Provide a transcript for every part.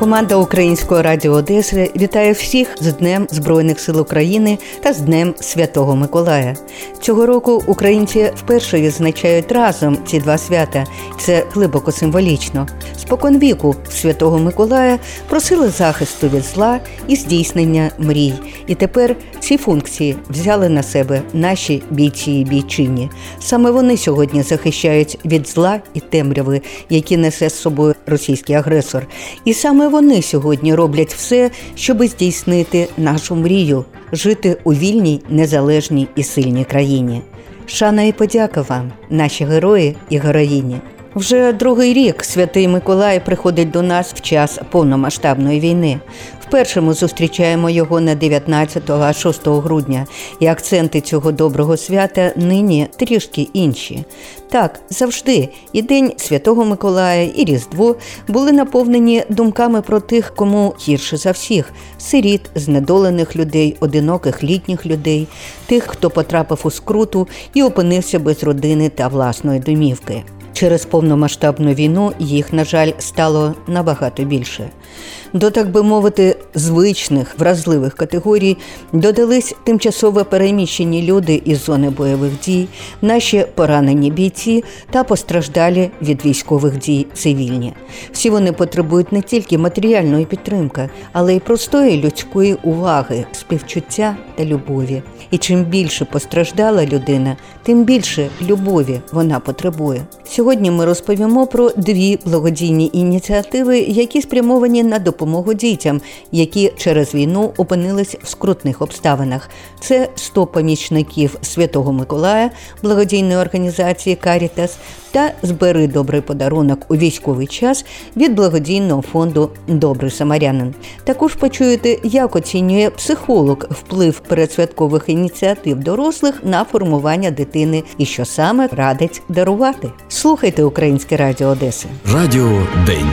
Команда Українського радіо Одеси вітає всіх з Днем Збройних сил України та з Днем Святого Миколая. Цього року українці вперше відзначають разом ці два свята. Це глибоко символічно. Спокон віку Святого Миколая просили захисту від зла і здійснення мрій. І тепер ці функції взяли на себе наші бійці і бійчині. Саме вони сьогодні захищають від зла і темряви, які несе з собою російський агресор. І саме вони сьогодні роблять все, щоби здійснити нашу мрію жити у вільній, незалежній і сильній країні. Шана і подяка вам, наші герої і героїні. Вже другий рік святий Миколай приходить до нас в час повномасштабної війни. Вперше ми зустрічаємо його на 19 а 6 грудня, і акценти цього доброго свята нині трішки інші. Так, завжди і День Святого Миколая, і Різдво були наповнені думками про тих, кому гірше за всіх: сиріт, знедолених людей, одиноких літніх людей, тих, хто потрапив у скруту і опинився без родини та власної домівки. Через повномасштабну війну їх, на жаль, стало набагато більше. До так би мовити, звичних вразливих категорій додались тимчасово переміщені люди із зони бойових дій, наші поранені бійці та постраждалі від військових дій цивільні. Всі вони потребують не тільки матеріальної підтримки, але й простої людської уваги, співчуття та любові. І чим більше постраждала людина, тим більше любові вона потребує. Сьогодні ми розповімо про дві благодійні ініціативи, які спрямовані на допомогу дітям, які через війну опинились в скрутних обставинах. Це 100 помічників Святого Миколая, благодійної організації Карітас та збери добрий подарунок у військовий час від благодійного фонду Добрий самарянин. Також почуєте, як оцінює психолог вплив передсвяткових ініціатив дорослих на формування дитини і що саме радить дарувати. Слухайте Українське Радіо Одеси. Радіо День.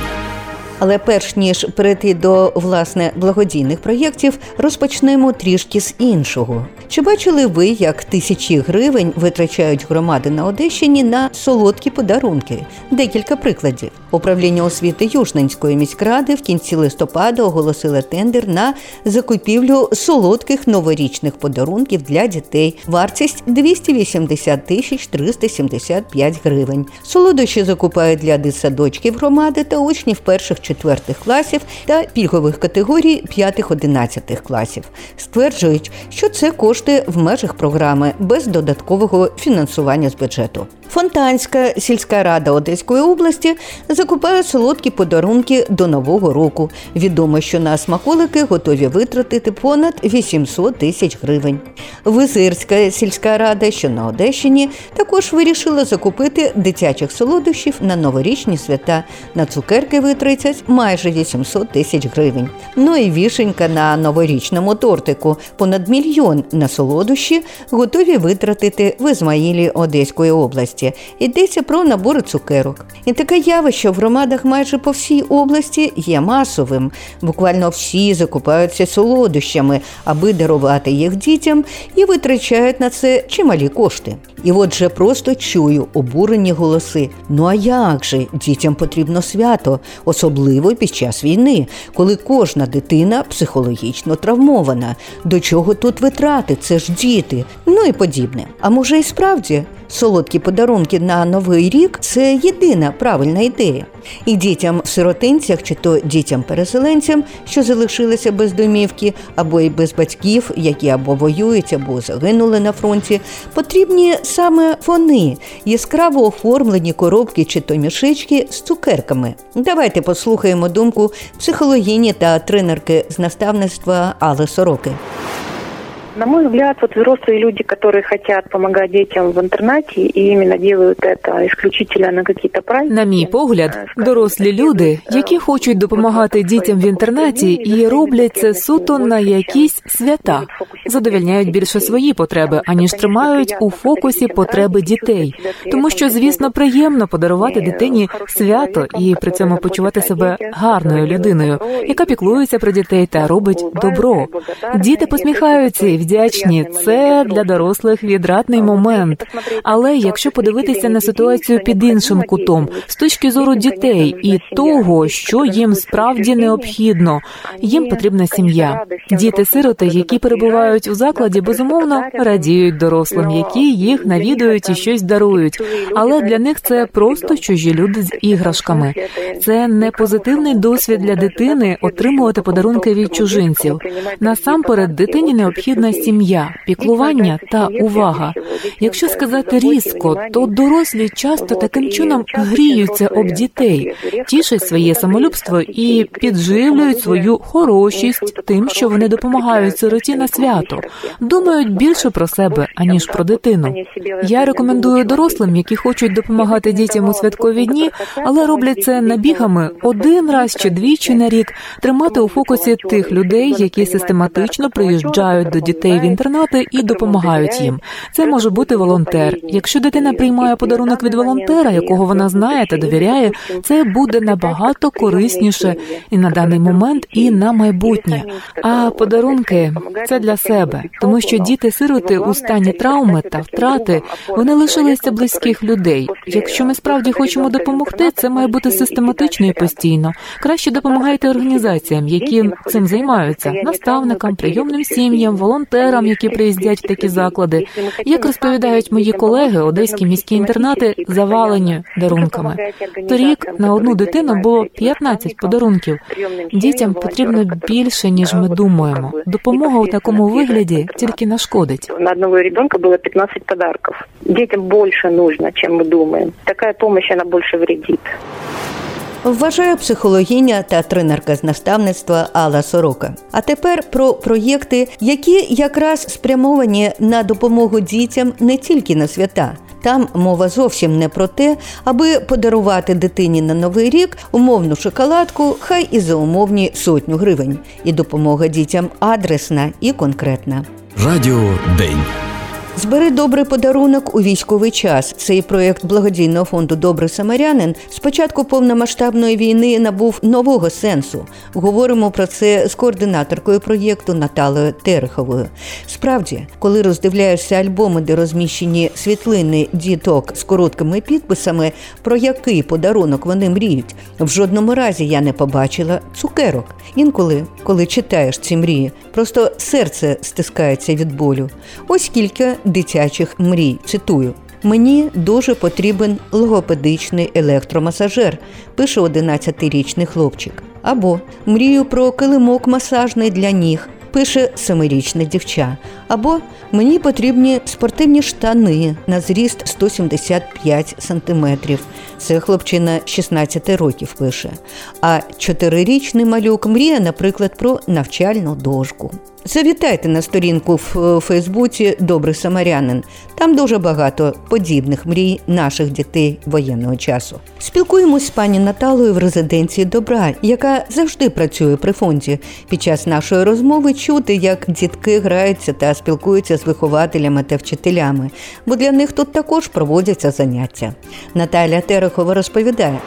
Але перш ніж перейти до власне благодійних проєктів, розпочнемо трішки з іншого. Чи бачили ви, як тисячі гривень витрачають громади на Одещині на солодкі подарунки? Декілька прикладів. Управління освіти Южненської міськради в кінці листопада оголосило тендер на закупівлю солодких новорічних подарунків для дітей. Вартість 280 тисяч 375 гривень. Солодощі закупають для дитсадочків громади та учнів перших четвертих класів та пільгових категорій 5-11 класів. Стверджують, що це кошти в межах програми без додаткового фінансування з бюджету. Фонтанська сільська рада Одеської області закупає солодкі подарунки до нового року. Відомо, що на смаколики готові витратити понад 800 тисяч гривень. Визирська сільська рада, що на Одещині, також вирішила закупити дитячих солодощів на новорічні свята. На цукерки витратять майже 800 тисяч гривень. Ну і вішенька на новорічному тортику. Понад мільйон на солодощі готові витратити в Ізмаїлі Одеської області. Йдеться про набори цукерок. І таке явище в громадах майже по всій області є масовим. Буквально всі закупаються солодощами, аби дарувати їх дітям, і витрачають на це чималі кошти. І от же просто чую обурені голоси. Ну а як же дітям потрібно свято, особливо під час війни, коли кожна дитина психологічно травмована. До чого тут витрати? Це ж діти, ну і подібне. А може і справді солодкі подарунки на новий рік це єдина правильна ідея. І дітям в сиротинцях, чи то дітям-переселенцям, що залишилися без домівки, або й без батьків, які або воюють, або загинули на фронті, потрібні саме вони яскраво оформлені коробки чи то мішечки з цукерками. Давайте послухаємо думку психологіні та тренерки з наставництва Алли Сороки. На мой взгляд, вот взрослые люди, которые хотят помогать детям в интернате и именно делают это исключительно на какие-то праздники. На мій погляд, дорослі люди, які хочуть допомагати дітям в інтернаті, і роблять це суто на якісь свята, задовільняють більше свої потреби, аніж тримають у фокусі потреби дітей, тому що, звісно, приємно подарувати дитині свято і при цьому почувати себе гарною людиною, яка піклується про дітей та робить добро. Діти посміхаються і вдячні. Це для дорослих відрадний момент. Але якщо подивитися на ситуацію під іншим кутом, з точки зору дітей і того, що їм справді необхідно, їм потрібна сім'я. Діти-сироти, які перебувають у закладі, безумовно радіють дорослим, які їх навідують і щось дарують. Але для них це просто чужі люди з іграшками. Це не позитивний досвід для дитини отримувати подарунки від чужинців. Насамперед, дитині необхідна сім'я, піклування та увага. Якщо сказати різко, то дорослі часто таким чином гріються об дітей, тішать своє самолюбство і підживлюють свою хорошість тим, що вони допомагають сироті на свято, думають більше про себе аніж про дитину. Я рекомендую дорослим, які хочуть допомагати дітям у святкові дні, але роблять це набігами один раз чи двічі на рік, тримати у фокусі тих людей, які систематично приїжджають до дітей в інтернати і допомагають їм. Це може бути волонтер. Якщо дитина приймає подарунок від волонтера, якого вона знає та довіряє, це буде набагато корисніше і на даний момент, і на майбутнє. А подарунки це для себе, тому що діти-сироти у стані травми та втрати вони лишилися близьких людей. Якщо ми справді хочемо допомогти, це має бути систематично і постійно. Краще допомагайте організаціям, які цим займаються, наставникам, прийомним сім'ям, волонтерам, які приїздять в такі заклади. Як розповідають мої колеги, одеські міські інтернати завалені дарунками. Торік на одну дитину було 15 подарунків. Дітям потрібно більше ніж ми думаємо. Допомога у такому вигляді тільки нашкодить. На одного ребенка было 15 подарков. Детям больше нужно, чем мы думаем. Такая помощь, она больше вредит. Вважає психологиня та тренерка з наставництва Алла Сорока. А тепер про проєкти, які якраз спрямовані на допомогу дітям не тільки на свята. Там мова зовсім не про те, аби подарувати дитині на новий рік умовну шоколадку, хай і за умовні сотню гривень. І допомога дітям адресна і конкретна. Радіо День. Збери добрий подарунок у військовий час. Цей проєкт благодійного фонду Добрий самарянин з початку повномасштабної війни набув нового сенсу. Говоримо про це з координаторкою проєкту Наталою Тереховою. Справді, коли роздивляєшся альбоми, де розміщені світлини діток з короткими підписами, про який подарунок вони мріють, в жодному разі я не побачила цукерок. Інколи, коли читаєш ці мрії, просто серце стискається від болю. Ось кілька дитячих мрій. Цитую. Мені дуже потрібен логопедичний електромасажер, пише 11-річний хлопчик. Або мрію про килимок масажний для ніг, пише семирічне дівча. Або мені потрібні спортивні штани на зріст 175 сантиметрів. Це хлопчина 16 років пише. А чотирирічний малюк мріє, наприклад, про навчальну дошку. Завітайте на сторінку в Фейсбуці Добрий Самарянин. Там дуже багато подібних мрій наших дітей воєнного часу. Спілкуємось з пані Наталою в резиденції добра, яка завжди працює при фонді. Під час нашої розмови чути, як дітки граються та спілкуються з вихователями та вчителями, бо для них тут також проводяться заняття. Наталя Терехова розповідає.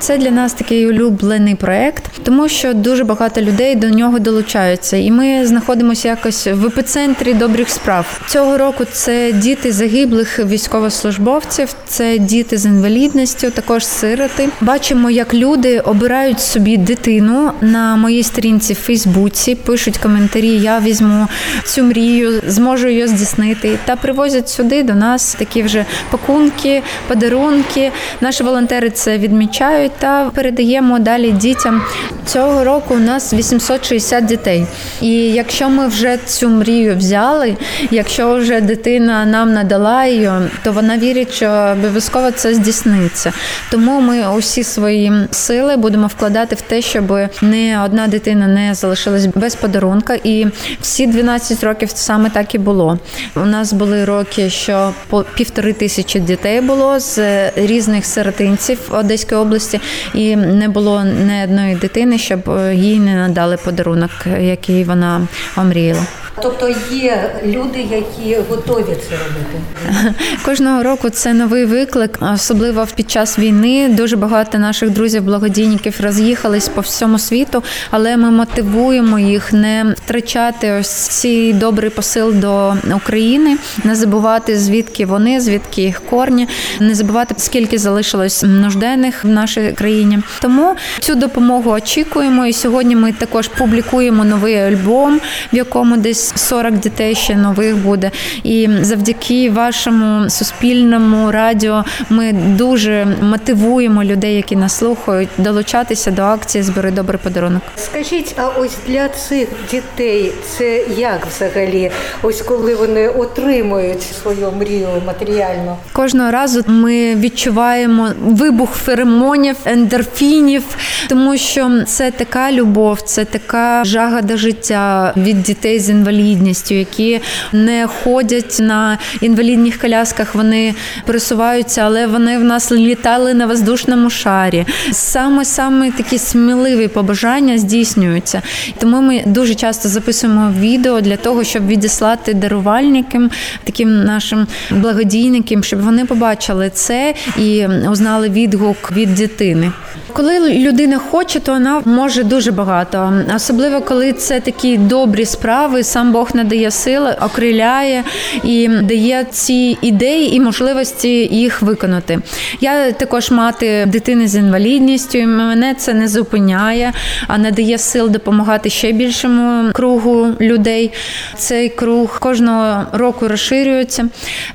Це для нас такий улюблений проект, тому що дуже багато людей до нього долучаються, і ми знаходимося якось в епіцентрі добрих справ. Цього року це діти загиблих військовослужбовців, це діти з інвалідністю, також сироти. Бачимо, як люди обирають собі дитину на моїй сторінці в Фейсбуці, пишуть коментарі. Я візьму цю мрію, зможу її здійснити, та привозять сюди до нас такі вже пакунки, подарунки. Наші волонтери це відмічають та передаємо далі дітям. Цього року у нас 860 дітей. І якщо ми вже цю мрію взяли, якщо вже дитина нам надала її, то вона вірить, що обов'язково це здійсниться. Тому ми усі свої сили будемо вкладати в те, щоб не одна дитина не залишилась без подарунка. І всі 12 років саме так і було. У нас були роки, що по півтори тисячі дітей було з різних сиротинців Одеської області, і не було ні одної дитини, щоб їй не надали подарунок, який вона омріяла. Тобто є люди, які готові це робити. Кожного року це новий виклик, особливо під час війни. Дуже багато наших друзів-благодійників роз'їхались по всьому світу, але ми мотивуємо їх не втрачати ось цей добрий посил до України, не забувати звідки вони, звідки їх корні, не забувати скільки залишилось нужденних в нашій країні. Тому цю допомогу очікуємо. І сьогодні ми також публікуємо новий альбом, в якому десь 40 дітей ще нових буде. І завдяки вашому суспільному радіо ми дуже мотивуємо людей, які нас слухають, долучатися до акції Збери добрий подарунок. Скажіть, а ось для цих дітей це як взагалі? Ось коли вони отримують свою мрію матеріально? Кожного разу ми відчуваємо вибух феромонів, ендорфінів, тому що це така любов, це така жага до життя від дітей з інвалідністю, які не ходять на інвалідних колясках, вони пересуваються, але вони в нас літали на воздушному шарі. Саме саме такі сміливі побажання здійснюються. Тому ми дуже часто записуємо відео для того, щоб відіслати дарувальникам, таким нашим благодійникам, щоб вони побачили це і узнали відгук від дитини. Коли людина хоче, то вона може дуже багато, особливо коли це такі добрі справи. Сам Бог надає сили, окриляє і дає ці ідеї і можливості їх виконати. Я також мати дитини з інвалідністю. і Мене це не зупиняє, а надає сил допомагати ще більшому кругу людей. Цей круг кожного року розширюється.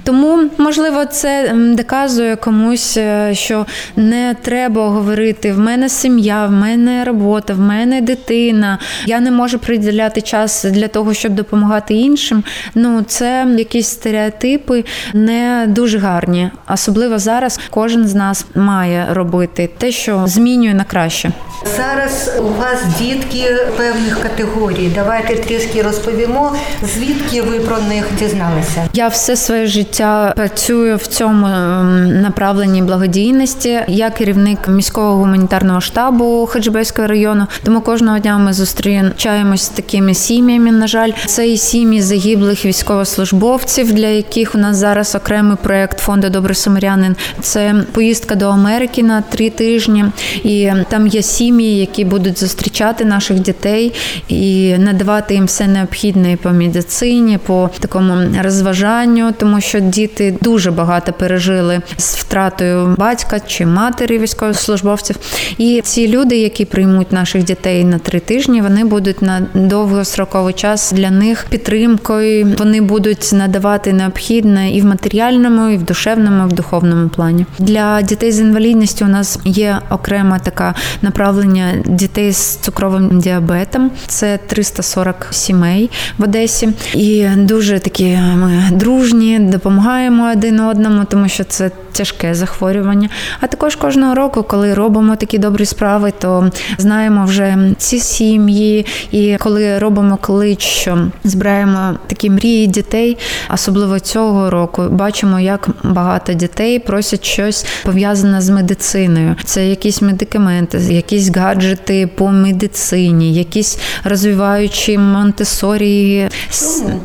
Тому, можливо, це доказує комусь, е, що не треба говорити: в мене сім'я, в мене робота, в мене дитина. Я не можу приділяти час для того, щоб допомагати іншим. Ну, це якісь стереотипи не дуже гарні. Особливо зараз кожен з нас має робити те, що змінює на краще. Зараз у вас дітки певних категорій. Давайте трішки розповімо, звідки ви про них дізналися. Я все своє життя працюю в цьому ем, направленні благодійності. Я керівник міського гуманітарного штабу Хаджибейського району. Тому кожного дня ми зустрічаємось з такими сім'ями. На жаль, це і сім'ї загиблих військовослужбовців, для яких у нас зараз окремий проект фонду Добрий Самарянин. Це поїздка до Америки на три тижні, і там є сім'ї, які будуть зустрічати наших дітей і надавати їм все необхідне по медицині, по такому розважанню, тому що діти дуже багато пережили з втратою батька чи матері військовослужбовців. І ці люди, які приймуть наших дітей на три тижні, вони будуть на довгостроковий час для них підтримкою. Вони будуть надавати необхідне і в матеріальному, і в душевному, і в духовному плані. Для дітей з інвалідністю у нас є окрема така направлення дітей з цукровим діабетом. Це 340 сімей в Одесі, і дуже такі ми дружні, допомагаємо один одному, тому що це тяжке захворювання. А також кожного року, коли робимо такі добрі справи, то знаємо вже ці сім'ї, і коли робимо клич, що збираємо такі мрії дітей, особливо цього року, бачимо, як багато дітей просять щось пов'язане з медициною. Це якісь медикаменти, якісь гаджети по медицині, якісь розвиваючі монтесорії,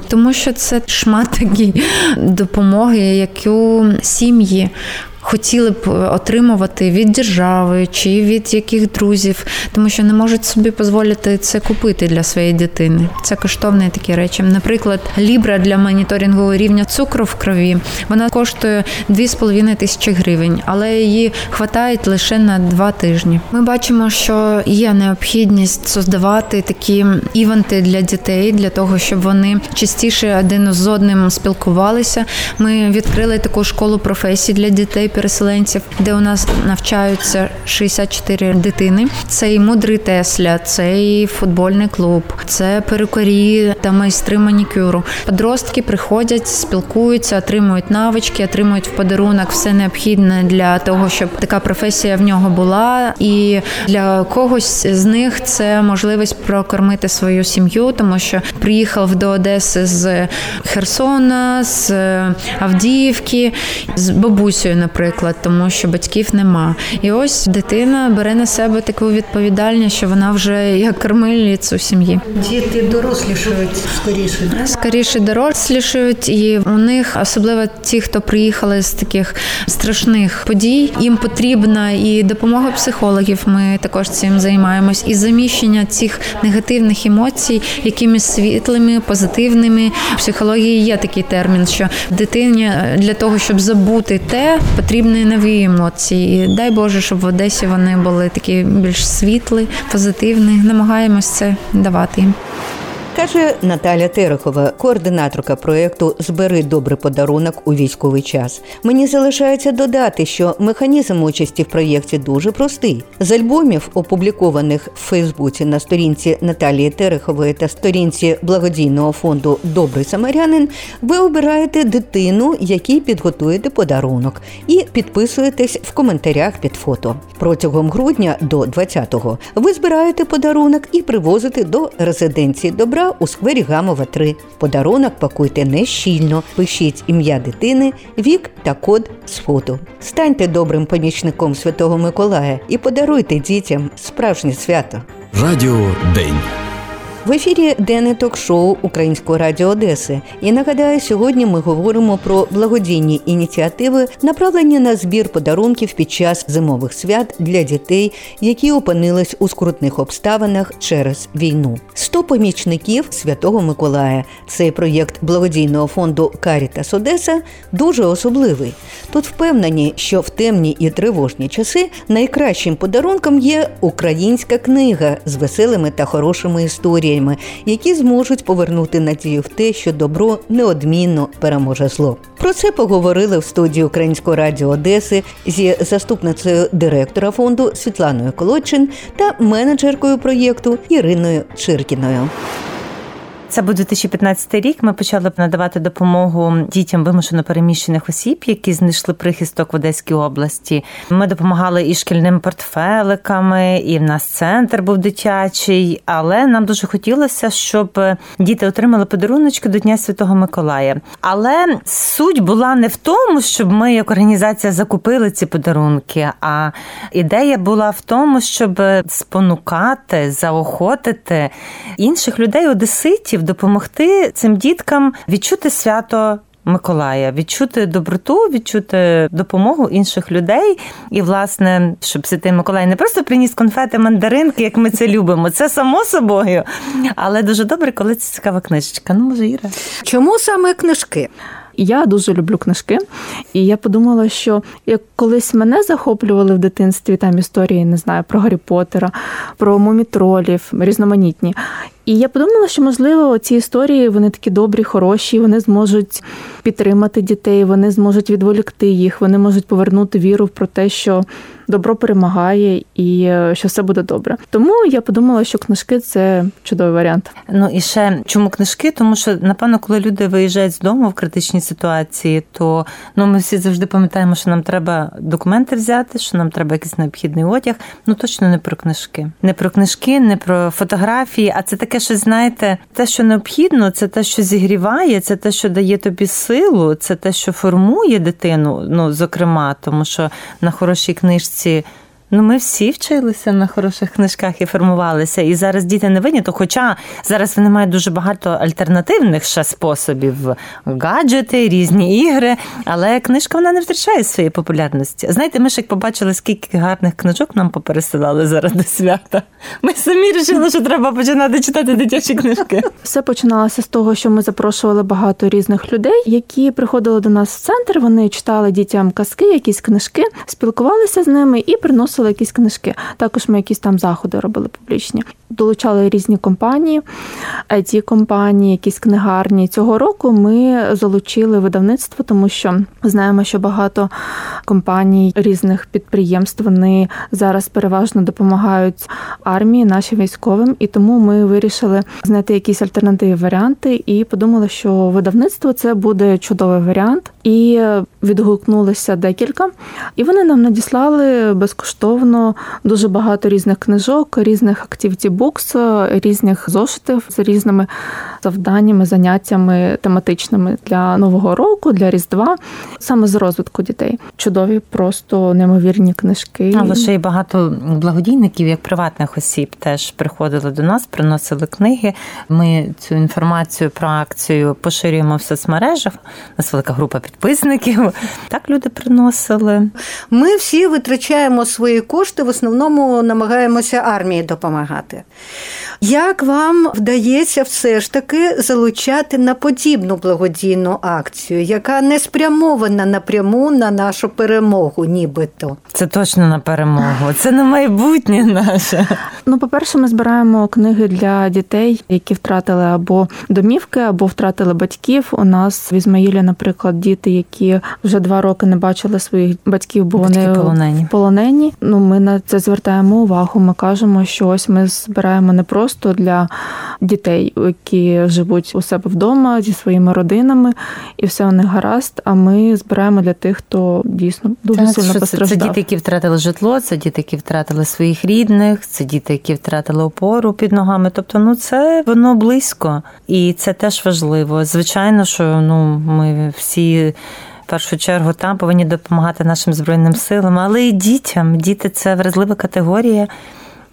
тому що це шмат такі допомоги, яку сім'ї хотіли б отримувати від держави чи від яких друзів, тому що не можуть собі дозволити це купити для своєї дитини. Це коштовні такі речі. Наприклад, лібра для моніторингу рівня цукру в крові вона коштує 2,5 тисячі гривень, але її хватає лише на два тижні. Ми бачимо, що є необхідність создавати такі івенти для дітей, для того, щоб вони частіше один з одним спілкувалися. Ми відкрили таку школу професій для дітей переселенців, де у нас навчаються 64 дитини. Це і мудрий Тесля, це і футбольний клуб, це перукарі та майстри манікюру. Подростки приходять, спілкуються, отримують навички, отримують в подарунок все необхідне для того, щоб така професія в нього була. І для когось з них це можливість прокормити свою сім'ю, тому що приїхав до Одеси з Херсона, з Авдіївки, з бабусею, наприклад наприклад, тому що батьків нема. І ось дитина бере на себе таку відповідальність, що вона вже як кормильницю сім'ї. Діти дорослішують скоріше, да? скоріше дорослішують, і у них особливо ті, хто приїхали з таких страшних подій, їм потрібна і допомога психологів. Ми також цим займаємось, і заміщення цих негативних емоцій, якимись світлими, позитивними. В психології є такий термін, що дитині для того, щоб забути те, потрібні нові емоції. І дай Боже, щоб в Одесі вони були такі більш світлі, позитивні. Намагаємось це давати їм. Каже Наталя Терехова, координаторка проєкту Збери добрий подарунок у військовий час. Мені залишається додати, що механізм участі в проєкті дуже простий. З альбомів, опублікованих в Фейсбуці на сторінці Наталії Терехової та сторінці благодійного фонду Добрий самарянин, ви обираєте дитину, якій підготуєте подарунок, і підписуєтесь в коментарях під фото. Протягом грудня до 20-го ви збираєте подарунок і привозите до резиденції добра у сквері Гамова 3. Подарунок пакуйте не щільно, пишіть ім'я дитини, вік та код з фото. Станьте добрим помічником Святого Миколая і подаруйте дітям справжнє свято. Радіо День. В ефірі денне ток-шоу Українського радіо Одеси. І нагадаю, сьогодні ми говоримо про благодійні ініціативи, направлені на збір подарунків під час зимових свят для дітей, які опинились у скрутних обставинах через війну. 100 помічників Святого Миколая. Цей проєкт благодійного фонду Карітас Одеса дуже особливий. Тут впевнені, що в темні і тривожні часи найкращим подарунком є українська книга з веселими та хорошими історіями які зможуть повернути надію в те, що добро неодмінно переможе зло. Про це поговорили в студії Українського радіо Одеси зі заступницею директора фонду Світланою Колодчин та менеджеркою проєкту Іриною Чиркіною. Це був 2015 рік. Ми почали надавати допомогу дітям вимушено переміщених осіб, які знайшли прихисток в Одеській області. Ми допомагали і шкільним портфеликами, і в нас центр був дитячий. Але нам дуже хотілося, щоб діти отримали подаруночки до Дня Святого Миколая. Але суть була не в тому, щоб ми, як організація, закупили ці подарунки. А ідея була в тому, щоб спонукати, заохотити інших людей, одеситів допомогти цим діткам відчути свято. Миколая відчути доброту, відчути допомогу інших людей, і, власне, щоб Святий Миколай не просто приніс конфети, мандаринки, як ми це любимо. Це само собою. Але дуже добре, коли це цікава книжечка. Ну, може, Іра. Чому саме книжки? Я дуже люблю книжки, і я подумала, що як колись мене захоплювали в дитинстві там історії, не знаю, про Гаррі Поттера, про мумітролів, різноманітні. І я подумала, що можливо ці історії вони такі добрі, хороші, вони зможуть підтримати дітей, вони зможуть відволікти їх, вони можуть повернути віру про те, що добро перемагає і е, що все буде добре. Тому я подумала, що книжки це чудовий варіант. Ну і ще чому книжки? Тому що напевно, коли люди виїжджають з дому в критичній ситуації, то ну ми всі завжди пам'ятаємо, що нам треба документи взяти, що нам треба якийсь необхідний одяг. Ну точно не про книжки, не про книжки, не про фотографії, а це таке, що знаєте, те, що необхідно, це те, що зігріває, це те, що дає тобі силу, це те, що формує дитину. Ну зокрема, тому що на хорошій книжці. Ну, ми всі вчилися на хороших книжках і формувалися. І зараз діти не виняток, хоча зараз вони мають дуже багато альтернативних ще способів, гаджети, різні ігри. Але книжка вона не втрачає своєї популярності. Знаєте, ми ж як побачили, скільки гарних книжок нам попересилали зараз до свята. Ми самі вирішили, що треба починати читати дитячі книжки. Все починалося з того, що ми запрошували багато різних людей, які приходили до нас в центр. Вони читали дітям казки, якісь книжки, спілкувалися з ними і приносили якісь книжки. Також ми якісь там заходи робили публічні. Долучали різні компанії, it компанії, якісь книгарні. Цього року ми залучили видавництво, тому що знаємо, що багато компаній різних підприємств вони зараз переважно допомагають армії, нашим військовим, і тому ми вирішили знайти якісь альтернативні варіанти і подумали, що видавництво це буде чудовий варіант. І відгукнулися декілька. І вони нам надіслали безкоштовно дуже багато різних книжок, різних activity books, різних зошитів з різними завданнями, заняттями тематичними для нового року, для різдва, саме з розвитку дітей. Чудові, просто неймовірні книжки. Але ще й багато благодійників, як приватних осіб, теж приходили до нас, приносили книги. Ми цю інформацію про акцію поширюємо в соцмережах. У нас велика група підписників. Так люди приносили. Ми всі витрачаємо свої кошти, в основному намагаємося армії допомагати. Як вам вдається все ж таки залучати на подібну благодійну акцію, яка не спрямована напряму на нашу перемогу, нібито? Це точно на перемогу. Це на майбутнє наше. Ну, по-перше, ми збираємо книги для дітей, які втратили або домівки, або втратили батьків. У нас в Ізмаїлі, наприклад, діти, які вже два роки не бачили своїх батьків, бо Батьки вони полонені. полонені. Ну, ми на це звертаємо увагу. Ми кажемо, що ось ми збираємо не просто для дітей, які живуть у себе вдома зі своїми родинами, і все у них гаразд. А ми збираємо для тих, хто дійсно дуже Так, сильно що це, це діти, які втратили житло, це діти, які втратили своїх рідних, це діти, які втратили опору під ногами. Тобто, ну це воно близько, і це теж важливо. Звичайно, що ну ми всі. В першу чергу там повинні допомагати нашим збройним силам, але і дітям. Діти це вразлива категорія,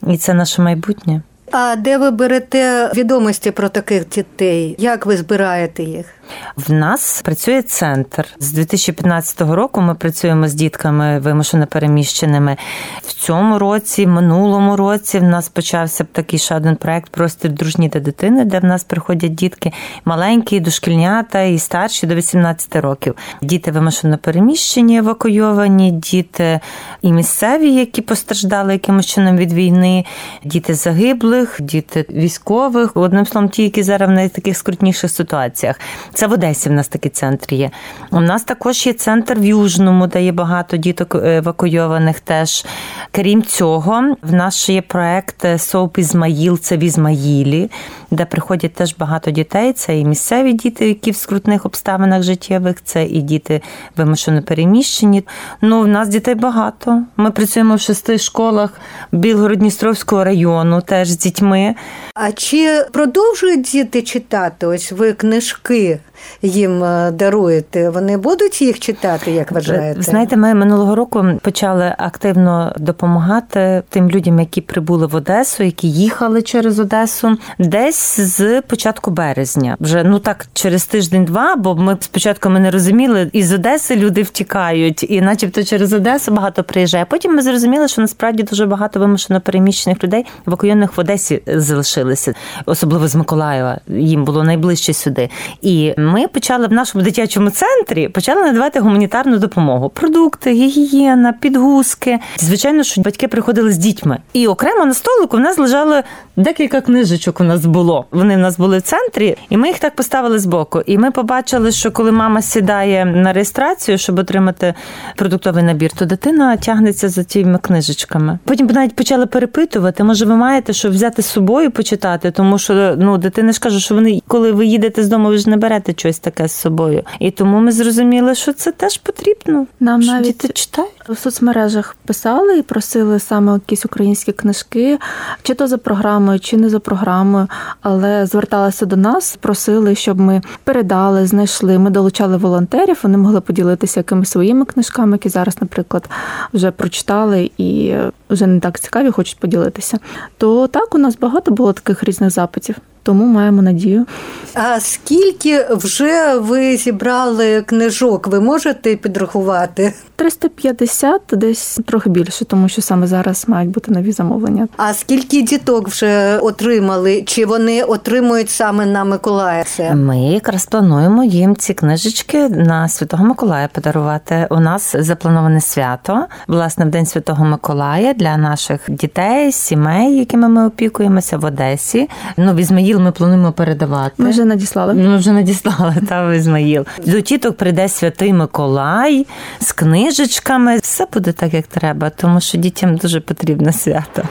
і це наше майбутнє. А де ви берете відомості про таких дітей? Як ви збираєте їх? В нас працює центр з 2015 року. Ми працюємо з дітками вимушено переміщеними. В цьому році, минулому році, в нас почався такий ще один проект Простір дружні та дитини, де в нас приходять дітки маленькі, дошкільнята і старші до 18 років. Діти вимушено переміщені, евакуйовані, діти і місцеві, які постраждали якимось чином від війни, діти загиблих, діти військових. Одним словом, ті, які зараз в найтаких скрутніших ситуаціях. Це в Одесі в нас такий центр є. У нас також є центр в Южному, де є багато діток евакуйованих теж. Крім цього, в нас ще є проект СОУП Ізмаїл, це в Ізмаїлі, де приходять теж багато дітей. Це і місцеві діти, які в скрутних обставинах життєвих, це і діти вимушено переміщені. Ну, в нас дітей багато. Ми працюємо в шести школах Білгород-Дністровського району, теж з дітьми. А чи продовжують діти читати? Ось ви книжки їм е, даруєте? Вони будуть їх читати, як вважаєте? Знаєте, ми минулого року почали активно допомагати тим людям, які прибули в Одесу, які їхали через Одесу, десь з початку березня. Вже ну так через тиждень-два, бо ми спочатку ми не розуміли, із Одеси люди втікають, і, начебто, через Одесу багато приїжджає. Потім ми зрозуміли, що насправді дуже багато вимушено переміщених людей евакуйованих в Одесі залишилися, особливо з Миколаєва. Їм було найближче сюди. І ми почали в нашому дитячому центрі почали надавати гуманітарну допомогу: продукти, гігієна, підгузки. Звичайно, що батьки приходили з дітьми. І окремо на столику в нас лежало декілька книжечок. У нас було. Вони в нас були в центрі, і ми їх так поставили збоку. І ми побачили, що коли мама сідає на реєстрацію, щоб отримати продуктовий набір, то дитина тягнеться за тими книжечками. Потім навіть почали перепитувати, може, ви маєте що взяти з собою почитати, тому що ну дитина ж каже, що вони, коли ви їдете з дому, ви ж не берете щось таке з собою. І тому ми зрозуміли, що це теж потрібно. Нам що навіть діти читають. в соцмережах писали і просили саме якісь українські книжки, чи то за програмою, чи не за програмою, але зверталися до нас, просили, щоб ми передали, знайшли. Ми долучали волонтерів, вони могли поділитися якимись своїми книжками, які зараз, наприклад, вже прочитали і вже не так цікаві, хочуть поділитися. То так у нас багато було таких різних запитів. Тому маємо надію. А скільки вже ви зібрали книжок? Ви можете підрахувати? 350, десь трохи більше, тому що саме зараз мають бути нові замовлення. А скільки діток вже отримали? Чи вони отримують саме на Миколая це? Ми якраз плануємо їм ці книжечки на Святого Миколая подарувати. У нас заплановане свято, власне, в День Святого Миколая для наших дітей, сімей, якими ми опікуємося в Одесі. Ну, в Ізмаїл ми плануємо передавати. Ми вже надіслали. Ми вже надіслали та в Ізмаїл. До тіток прийде святий Миколай з книжечками. Все буде так, як треба, тому що дітям дуже потрібно свято.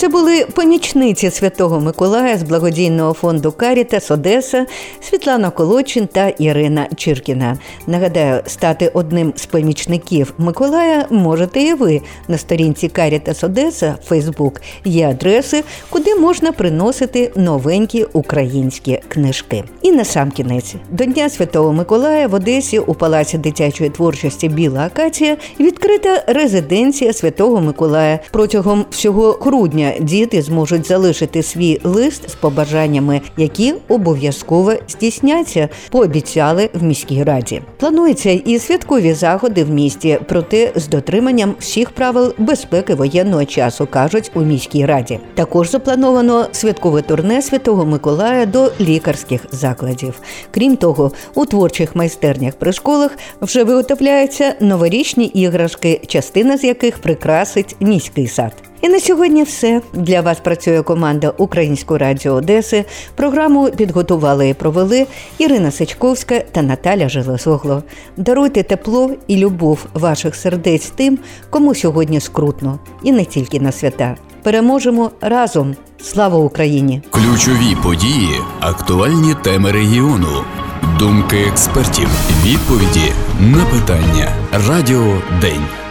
Це були помічниці Святого Миколая з благодійного фонду Карітас Одеса Світлана Колочин та Ірина Чиркіна. Нагадаю, стати одним з помічників Миколая можете і ви на сторінці Карітас Одеса Фейсбук. Є адреси, куди можна приносити новенькі українські книжки. І на сам кінець до Дня Святого Миколая в Одесі у Палаці дитячої творчості Біла Акація відкрита резиденція Святого Миколая. Протягом всього грудня діти зможуть залишити свій лист з побажаннями, які обов'язково здійсняться, пообіцяли в міській раді. Планується і святкові заходи в місті, проте з дотриманням всіх правил безпеки воєнного часу, кажуть у міській раді. Також заплановано святкове турне Святого Миколая до лікарських закладів. Крім того, у творчих майстернях при школах вже виготовляються новорічні іграшки, частина з яких прикрасить міський сад. І на сьогодні все для вас працює команда Української радіо Одеси. Програму підготували і провели Ірина Сичковська та Наталя Железогло. Даруйте тепло і любов ваших сердець тим, кому сьогодні скрутно, і не тільки на свята. Переможемо разом. Слава Україні! Ключові події, актуальні теми регіону, думки експертів, відповіді на питання. Радіо День.